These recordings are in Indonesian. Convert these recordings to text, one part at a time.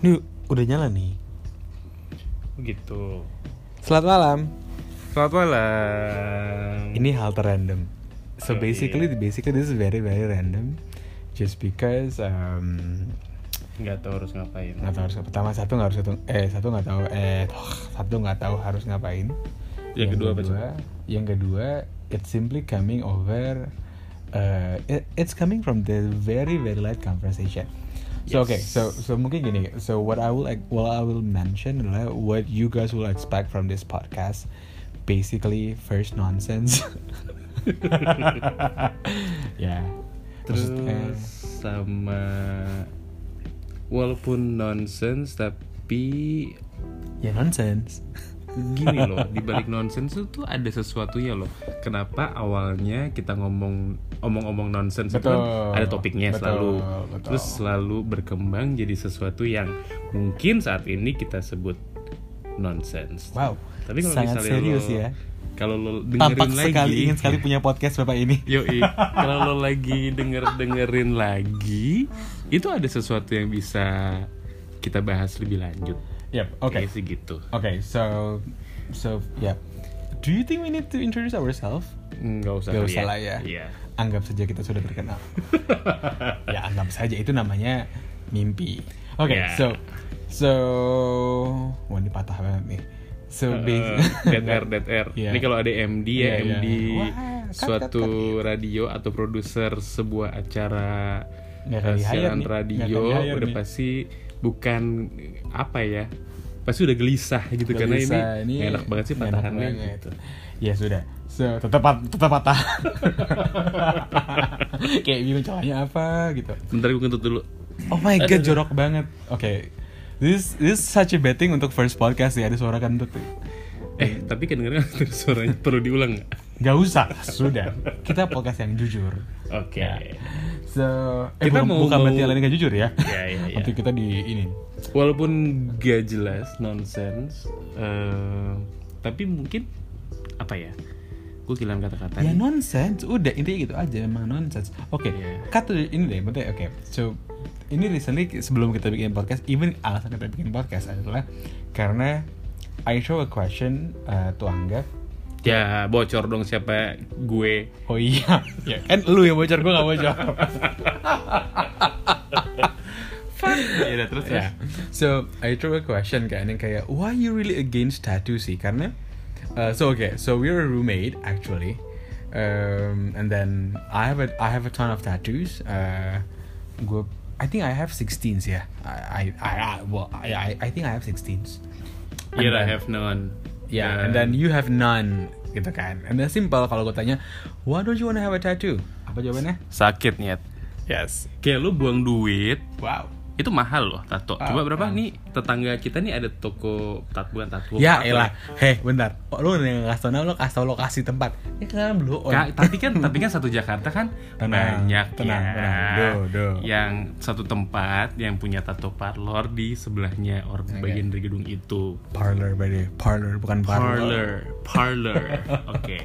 Ini udah nyala nih. Gitu. Selamat malam. Selamat malam. Ini hal random. So Oh, basically, basically this is very very random. Just because um, nggak tahu harus ngapain. nggak tahu harus pertama satu nggak harus satu eh satu nggak tahu eh satu nggak tahu harus ngapain. Yang kedua apa, kedua, yang kedua it's simply coming over. Uh, it, it's coming from the very very light conversation. So Yes. okay, so so mungkin gini. So what I will what I will mention adalah what you guys will expect from this podcast. Basically, first nonsense. ya. Terus Maksudnya, sama walaupun nonsense tapi ya nonsense. Gini loh di balik nonsense itu tuh ada sesuatunya loh kenapa awalnya kita ngomong omong-omong nonsense itu kan ada topiknya Betul, selalu betul. terus selalu berkembang jadi sesuatu yang mungkin saat ini kita sebut nonsense Wow. tapi kalau sangat misalnya serius lo, ya. kalau lo dengerin Tampak lagi sekali ingin sekali punya podcast bapak ini. Yoi, kalau lo lagi denger dengerin lagi, itu ada sesuatu yang bisa kita bahas lebih lanjut. Yep. Oke. Kayak sih gitu. Okay, so so yeah. Do you think we need to introduce ourselves? Nggak usah. Gak kali usah lah ya. Iya. Anggap saja kita sudah terkenal. ya anggap saja itu namanya mimpi. Oke, Ya. so so wah ini patah banget nih. So basi- dead air, dead air. Iya. Ini kalau ada MD ya, iya. MD Wah, cut, suatu cut, cut. radio atau produser sebuah acara Nggak eh, siaran. Nggak radio udah nih. pasti bukan apa ya pasti udah gelisah gitu karena ini, Gelisah, nggak enak banget sih patahannya gitu. Ya sudah. So tetap tetap patah. Kayak bingung caranya apa gitu. Bentar gue kentut dulu. Oh my god, jorok banget. Oke. This this is such a bad thing untuk first podcast ya, ada suara kentut. Eh, tapi kedengeran suaranya perlu diulang nggak? Gak usah, sudah. Kita podcast yang jujur. Oke. Ya. So, eh, Kita bukan, mau- bukan berarti kalian gak jujur ya. Ya, ya, ya. Nanti kita di ini. Walaupun gak jelas, nonsense, eh, tapi mungkin apa ya? Gue kehilangan kata-kata. Ya nonsense, udah intinya gitu aja emang nonsense. Oke, Iya. cut to the- ini deh, bentar. Oke, so ini recently sebelum kita bikin podcast, even alasan kita bikin podcast adalah karena I show a question uh, to Angga. Ya bocor dong siapa gue. Oh iya, ya kan lu yang bocor, gue gak bocor. ya udah terus Ya. So I throw a question kan yang kayak why you really against tattoo sih? Karena uh, so okay, so we're a roommate actually. Um, and then I have a I have a ton of tattoos. Uh, gue I think I have 16s ya. I I, I well I, I I think I have 16s. And Here I have none. Yeah, and then you have none gitu kan. And then simple kalau gue tanya, why don't you wanna have a tattoo? Apa jawabannya? sakit nyet. Yes. Kayak lu buang duit, Wow. Itu mahal loh tato. Ah, Coba berapa ah. nih tetangga kita nih ada toko tat bukan tato. Ya elah, heh bentar. Oh, lu yang ngasih tau lu kasih tau lokasi tempat. Ya kan belum. Ka- tapi kan tapi kan satu Jakarta kan Tenang, banyak tenang, ya tenang. Duh, duh. yang satu tempat yang punya tato parlor di sebelahnya or Oke. bagian dari gedung itu parlor by the parlor bukan parlor. parlor parlor oke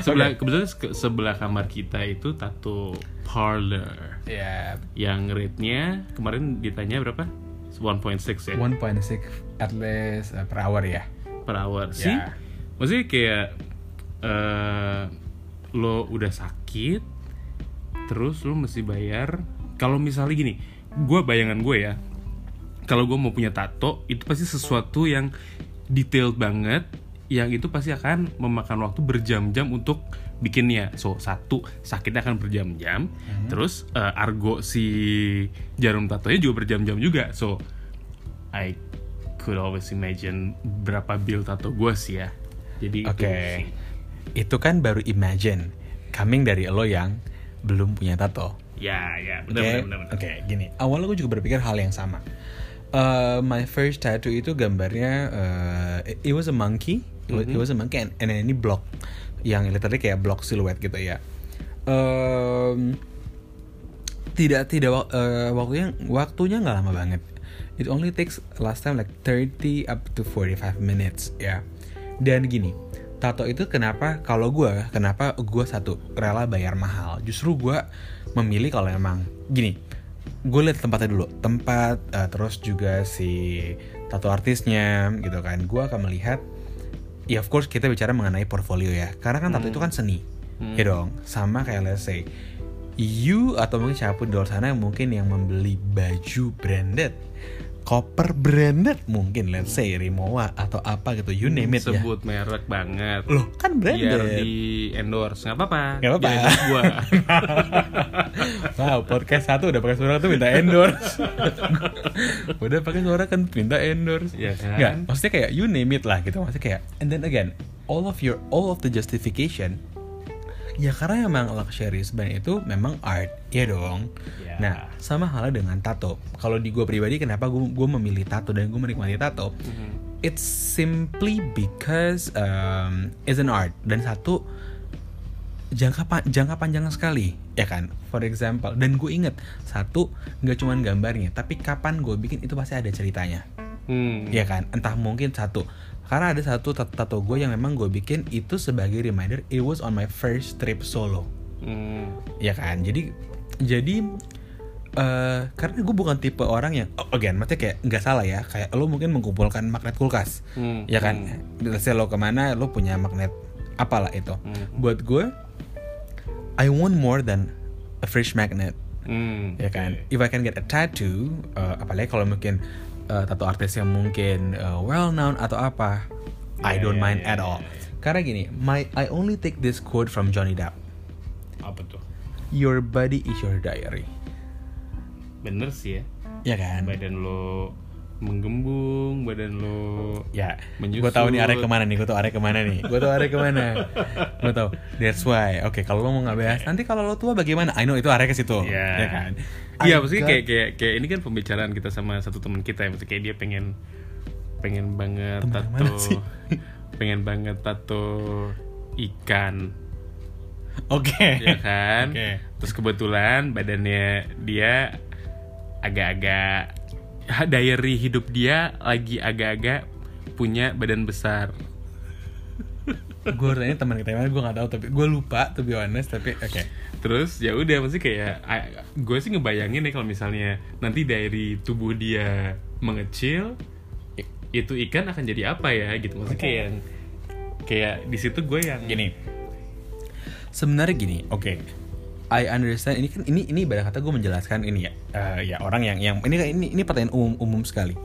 sebelah kebetulan se- sebelah kamar kita itu tato parlor. Ya, yang rate-nya kemarin ditanya berapa? 1.6 ya? 1.6 at least uh, per hour ya. per hour. Sih Ya. maksudnya kayak eh lo udah sakit terus lo mesti bayar. Kalau misalnya gini gue bayangan gue ya kalau gue mau punya tato itu pasti sesuatu yang detailed banget yang itu pasti akan memakan waktu berjam-jam untuk bikinnya so satu sakitnya akan berjam-jam terus eh, argo si jarum tatonya juga berjam-jam juga so I could always imagine berapa bill tato gue sih ya jadi itu Oke. sih. Itu kan baru imagine coming dari lo yang belum punya tato. ya ya Oke, benar benar benar, benar. Oke, gini. Awalnya gue juga berpikir hal yang sama. Uh, my first tattoo itu gambarnya uh, it was a monkey, was, it was a monkey and, and ini block yang literally kayak block silhouette gitu ya. Um, tidak tidak uh, waktunya waktunya nggak lama banget. It only takes last time like 30 up to 45 minutes ya. Dan gini, tato itu kenapa kalau gue kenapa gue satu rela bayar mahal. Justru gue memilih kalau emang gini gue lihat tempatnya dulu tempat uh, terus juga si tato artisnya gitu kan gue akan melihat ya of course kita bicara mengenai portfolio ya. Karena kan tato itu kan seni. Ya dong sama kayak let's say you atau mungkin siapa pun di luar sana yang mungkin yang membeli baju branded koper branded mungkin let's say Rimowa atau apa gitu you name it ya Sebut merek banget. loh kan Biar branded di endorse nggak apa-apa. Nggak apa-apa. Di gua. wow podcast satu udah pakai suara tuh minta endorse udah pakai suara kan minta endorse Iya kan? Nggak, maksudnya kayak you name it lah gitu maksudnya kayak and then again all of your all of the justification ya karena emang luxury brand itu memang art ya dong. Ya. nah sama halnya dengan tato. Kalau di gue pribadi kenapa gue gue memilih tato dan gue menikmati tato? Mhm. it's simply because um, it's an art. Dan satu jangka pa- jangka panjang sekali ya kan? For example dan gue inget satu nggak cuman gambarnya tapi kapan gue bikin itu pasti ada ceritanya. Hmm. ya kan? Entah mungkin satu karena ada satu tat- tato gue yang memang gue bikin itu sebagai reminder it was on my first trip solo. Hmm. ya kan? Jadi jadi eh karena gue bukan tipe orang yang oh, again maksudnya kayak nggak salah ya kayak lo mungkin mengumpulkan magnet kulkas. Hmm. ya kan? Let's say lo ke mana lo punya magnet apalah itu. Hmm. buat gue I want more than a fresh magnet. Hmm. ya kan? If I can get a tattoo uh, apalagi kalau mungkin uh, tato artis yang mungkin uh, well known atau apa I Ya, don't ya, mind ya, at all. karena gini my I only take this quote from Johnny Depp. Apa tuh? your body is your diary. Bener sih ya. ya kan? Badan lo menggembung, badan lo ya gue tahu nih arah ke mana nih gue tahu arah ke mana nih. Gue tahu arah ke mana. Gue tahu. That's why. Oke kalau lo mau nggak bahas nanti kalau lo tua bagaimana? I know itu arah ke situ. Ya. ya kan? Iya, maksudnya got- kayak, kayak kayak ini kan pembicaraan kita sama satu teman kita ya, maksudnya kayak dia pengen pengen banget yang tato, mana sih? pengen banget tato ikan, oke. Ya kan? Oke. Terus kebetulan badannya dia agak-agak diary hidup dia lagi agak-agak punya badan besar. gue tanya teman kita yang mana gue nggak tahu tapi gue lupa to be honest tapi oke Terus ya udah maksudnya kayak gue sih ngebayangin ya kalau misalnya nanti dari tubuh dia mengecil itu ikan akan jadi apa ya gitu. Maksudnya kayak yang kayak di situ gue yang gini. Sebenarnya gini oke I understand. Ini kan ini ini ibarat kata gue menjelaskan ini ya. Eh, ya orang yang yang ini ini ini pertanyaan umum umum sekali.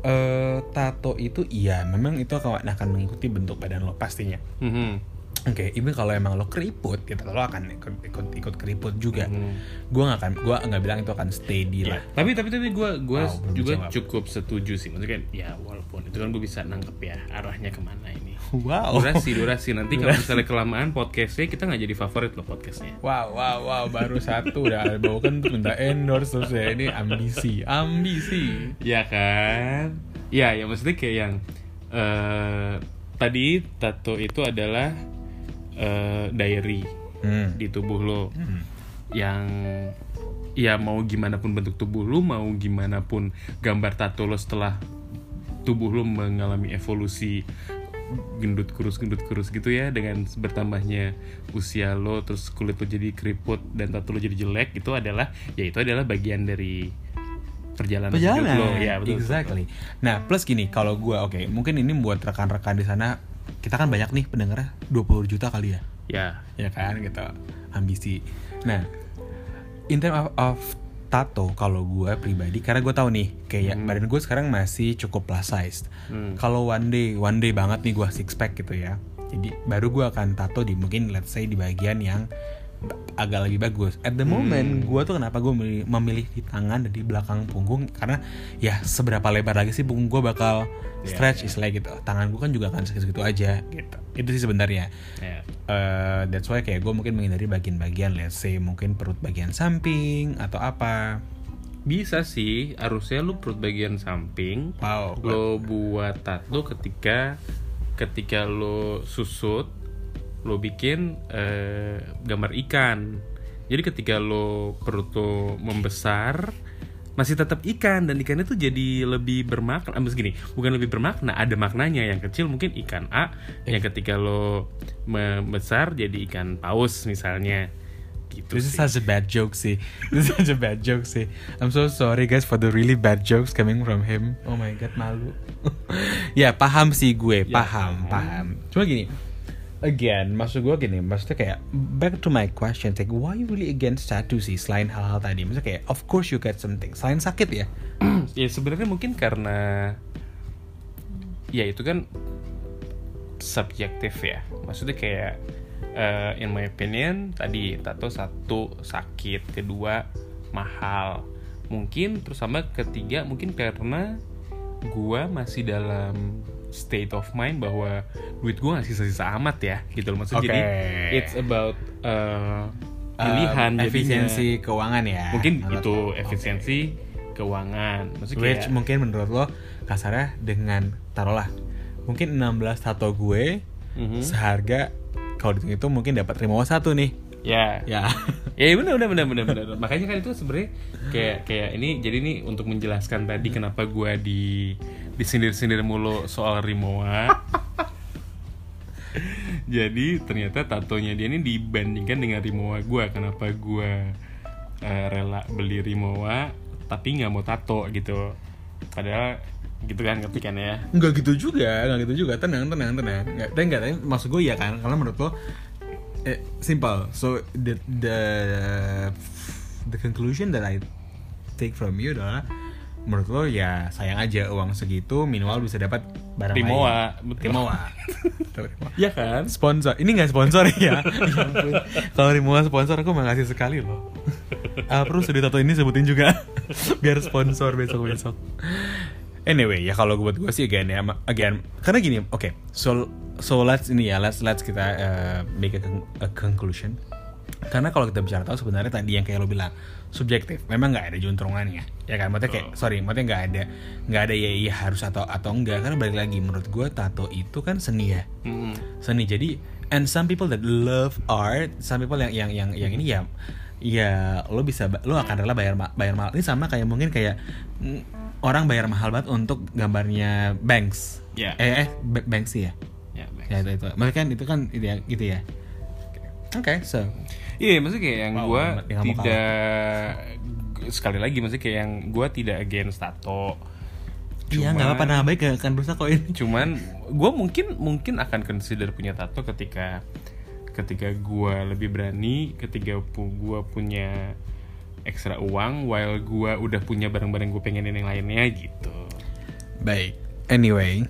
Eh tato itu iya memang itu akan akan mengikuti bentuk badan lo pastinya. Mhm. Oke, even kalau emang lo keriput, gitu lo akan ikut ikut, ikut keriput juga. Mhm. Gue nggak akan, gue nggak bilang itu akan steady Ya, lah. tapi tapi tapi gue gue Wow, belum juga jawab. cukup setuju sih maksudnya kan ya walaupun itu kan gue bisa nangkep ya arahnya ke mana ini Wow. durasi durasi nanti kalau misalnya kelamaan podcastnya kita nggak jadi favorit loh podcastnya Wow, wow, wow, baru satu udah bau kan minta endorse terus ya ini ambisi, ambisi. Ya kan? Ya, ya maksudnya kayak yang eh tadi tato itu adalah eh, diary Hmm. di tubuh lo. Hmm. yang ya mau gimana pun bentuk tubuh lo, mau gimana pun gambar tato lo setelah tubuh lo mengalami evolusi gendut kurus gendut kurus gitu ya dengan bertambahnya usia lo terus kulit lo jadi keriput dan tato lo jadi jelek itu adalah ya itu adalah bagian dari perjalanan, hidup perjalanan. Lo ya betul. Exactly. Nah plus gini kalau gue oke mungkin ini buat rekan-rekan di sana kita kan banyak nih pendengarnya 20 juta kali ya. Ya. Ya kan gitu. Ambisi. Nah in term of, of tato kalau gue pribadi karena gue tahu nih kayak Hmm. badan gue sekarang masih cukup plus size. Hmm. kalau one day one day banget nih gue six pack gitu ya. Jadi baru gue akan tato di mungkin let's say di bagian yang agak lebih bagus. At the Hmm. moment gue tuh kenapa gue memilih, memilih di tangan dan di belakang punggung? Karena ya seberapa lebar lagi sih punggung gue bakal Iya, stretch istilah gitu. Tangan gue kan juga akan segitu aja gitu. Itu sih sebenarnya. Ya Eh, that's why kayak gue mungkin menghindari bagian-bagian let's say mungkin perut bagian samping atau apa. Bisa sih harusnya lu perut bagian samping wow lo buat tato ketika ketika lo susut lo bikin eh, gambar ikan jadi ketika lo perut lo membesar masih tetap ikan dan ikannya tuh jadi lebih bermakna ah, gini bukan lebih bermakna ada maknanya yang kecil mungkin ikan A yang ketika lo membesar jadi ikan paus misalnya gitu This is sih. such a bad joke sih. This is such a bad joke sih. I'm so sorry guys for the really bad jokes coming from him. Oh my god, malu. ya paham sih gue, Ya, paham, paham. paham. Cuma gini, again, maksud gue gini, maksudnya kayak back to my question, like why you really against tattoo sih selain hal-hal tadi? Maksudnya kayak of course you get something, selain sakit ya. ya sebenarnya mungkin karena ya itu kan subjektif ya maksudnya kayak eh, in my opinion tadi tato satu sakit kedua mahal mungkin terus sama ketiga mungkin karena gua masih dalam state of mind bahwa duit gua nggak sisa-sisa amat ya gitu loh maksudnya jadi Oke. it's about eh, pilihan Um, jadinya. efisiensi keuangan ya. mungkin Menurut itu lo. efisiensi keuangan maksudnya Which kayak mungkin menurut lo kasarnya dengan taruhlah mungkin 16 tato gue Mhm. seharga kalau dihitung itu mungkin dapat Rimowa satu nih. ya Ya. ya benar benar benar benar benar makanya kan itu sebenarnya kayak kayak ini jadi ini untuk menjelaskan tadi kenapa gua di disindir-sindir mulu soal Rimowa jadi ternyata tatonya dia ini dibandingkan dengan Rimowa gua kenapa gua eh, rela beli Rimowa tapi nggak mau tato gitu padahal gitu kan ngerti kan ya Enggak gitu juga, enggak gitu juga. Tenang, tenang, tenang. Enggak, dan enggak, tapi maksud gue ya kan, karena menurut lo eh, simple. So the the the conclusion that I take from you adalah menurut lo ya sayang aja uang segitu minimal bisa dapat barang Rimowa, lain. betul. Rimowa. Betul, Rimowa. ya kan sponsor ini nggak sponsor ya, Ya kalau Rimowa sponsor aku makasih sekali loh Ah, perlu sedih tato ini sebutin juga biar sponsor besok besok anyway ya kalau buat gue sih again ya again karena gini oke so so let's ini ya let's let's kita uh, make a, a conclusion karena kalau kita bicara tahu sebenarnya tadi yang kayak lo bilang subjektif. Memang nggak ada juntrungannya ya. Kan? Maksudnya kayak sorry maksudnya nggak ada nggak ada ya iya harus atau atau enggak karena balik lagi menurut gue tato itu kan seni ya. Seni. Jadi and some people that love art some people yang yang yang yang ini ya ya lo bisa lo akan rela bayar bayar mahal. Ini sama kayak mungkin kayak mm, orang bayar mahal banget untuk gambarnya Banks. Ya. eh eh Ba- Banksy ya? Ya baik. ya itu itu. Mereka kan itu kan itu ya gitu ya. Oke. So Iya, maksudnya kayak yang Wow, gue tidak sekali lagi maksudnya kayak yang gue tidak against tato. iya nggak apa-apa nah baik gak akan rusak kok ini Cuman gue mungkin mungkin akan consider punya tato ketika ketika gue lebih berani, ketika pu gue punya ekstra uang, while gue udah punya barang-barang gue pengenin yang lainnya gitu. baik anyway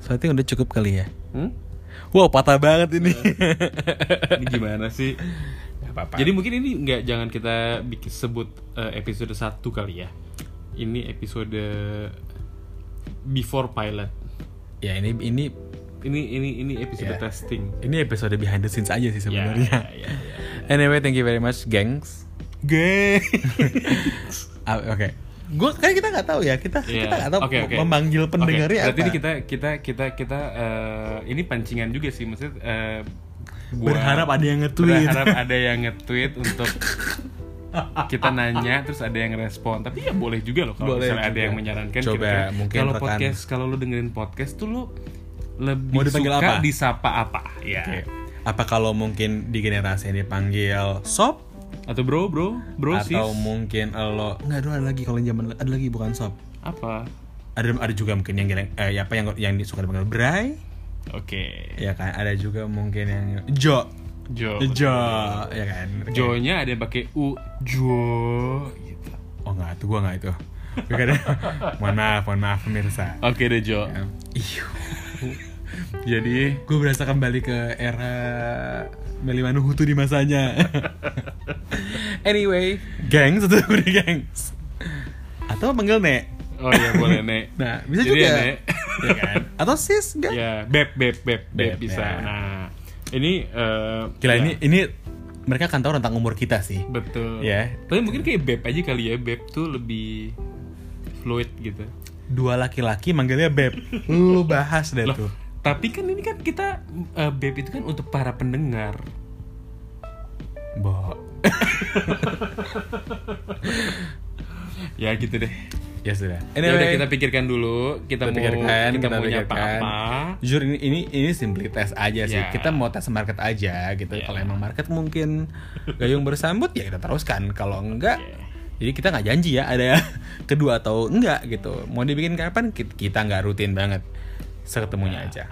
so I think udah cukup kali ya Hmm? Wow patah banget ini Ini gimana sih? Gak apa-apa Jadi mungkin ini nggak jangan kita bikin sebut eh, episode 1 kali ya. Ini episode before pilot. ya ini ini Ini ini ini episode Ya. testing. ini episode behind the scenes aja sih sebenarnya Ya, ya, ya. Anyway, thank you very much, gengs. Gay. Ah, Oke. Gua kan kita nggak tahu ya, kita kita nggak tahu. Oke, oke. memanggil pendengarnya Oke, Berarti apa. ini kita kita kita kita eh, ini pancingan juga sih eh, buat- Berharap ada yang nge-tweet. Berharap ada yang nge-tweet untuk kita nanya terus ada yang respon tapi ya boleh juga loh kalau Boleh misalnya ada juga. yang menyarankan Coba, kira-kira mungkin kalau podcast kalau lu dengerin podcast tuh lu lebih Mau dipanggil suka apa? disapa apa ya Oke. Apa kalau mungkin di generasi ini dipanggil sob atau bro bro bro sis atau mungkin lo nggak ada lagi kalau zaman ada lagi bukan sob. apa Ada ada juga mungkin yang eh, ya apa yang yang suka dipanggil Bray, oke ya kan. Ada juga mungkin yang Jo. Jo Jo, ya kan. Jo nya ada yang pakai u Jo gitu Oh nggak, itu gua nggak itu. Mohon maaf, mohon maaf pemirsa. oke deh Jo Iya. jadi gue berasa kembali ke era Melimanu Hutu di masanya. anyway, gengs itu udah gengs. Atau panggil Nek. oh ya boleh nek Nah, bisa Jadi juga. ya, Nek. ya kan? Atau sis enggak? ya beb beb beb beb Beb, bisa ya. nah ini eh, Gila ya, ini ini mereka akan tahu tentang umur kita sih. betul Ya. tapi mungkin kayak beb aja kali ya beb tuh lebih fluid gitu Dua laki-laki manggilnya Beb. Lu bahas deh Loh, tuh. Tapi kan ini kan kita eh, beb itu kan untuk para pendengar Bo. ya gitu deh Ya sudah. Ya Anyway, kita pikirkan dulu, kita, kita mau pikirkan, kita, mau nyapa pikirkan. apa. Jujur ini ini ini simply tes aja sih. Ya. Kita mau tes market aja gitu. Ya. Kalau emang market mungkin gayung bersambut ya kita teruskan. Kalau enggak Ya. jadi kita nggak janji ya ada kedua atau enggak gitu. Mau dibikin kapan ki- kita nggak rutin banget. Seketemunya Ya. aja.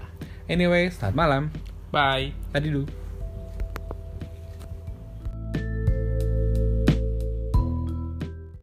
Anyway, selamat malam. Bye. Tadi dulu.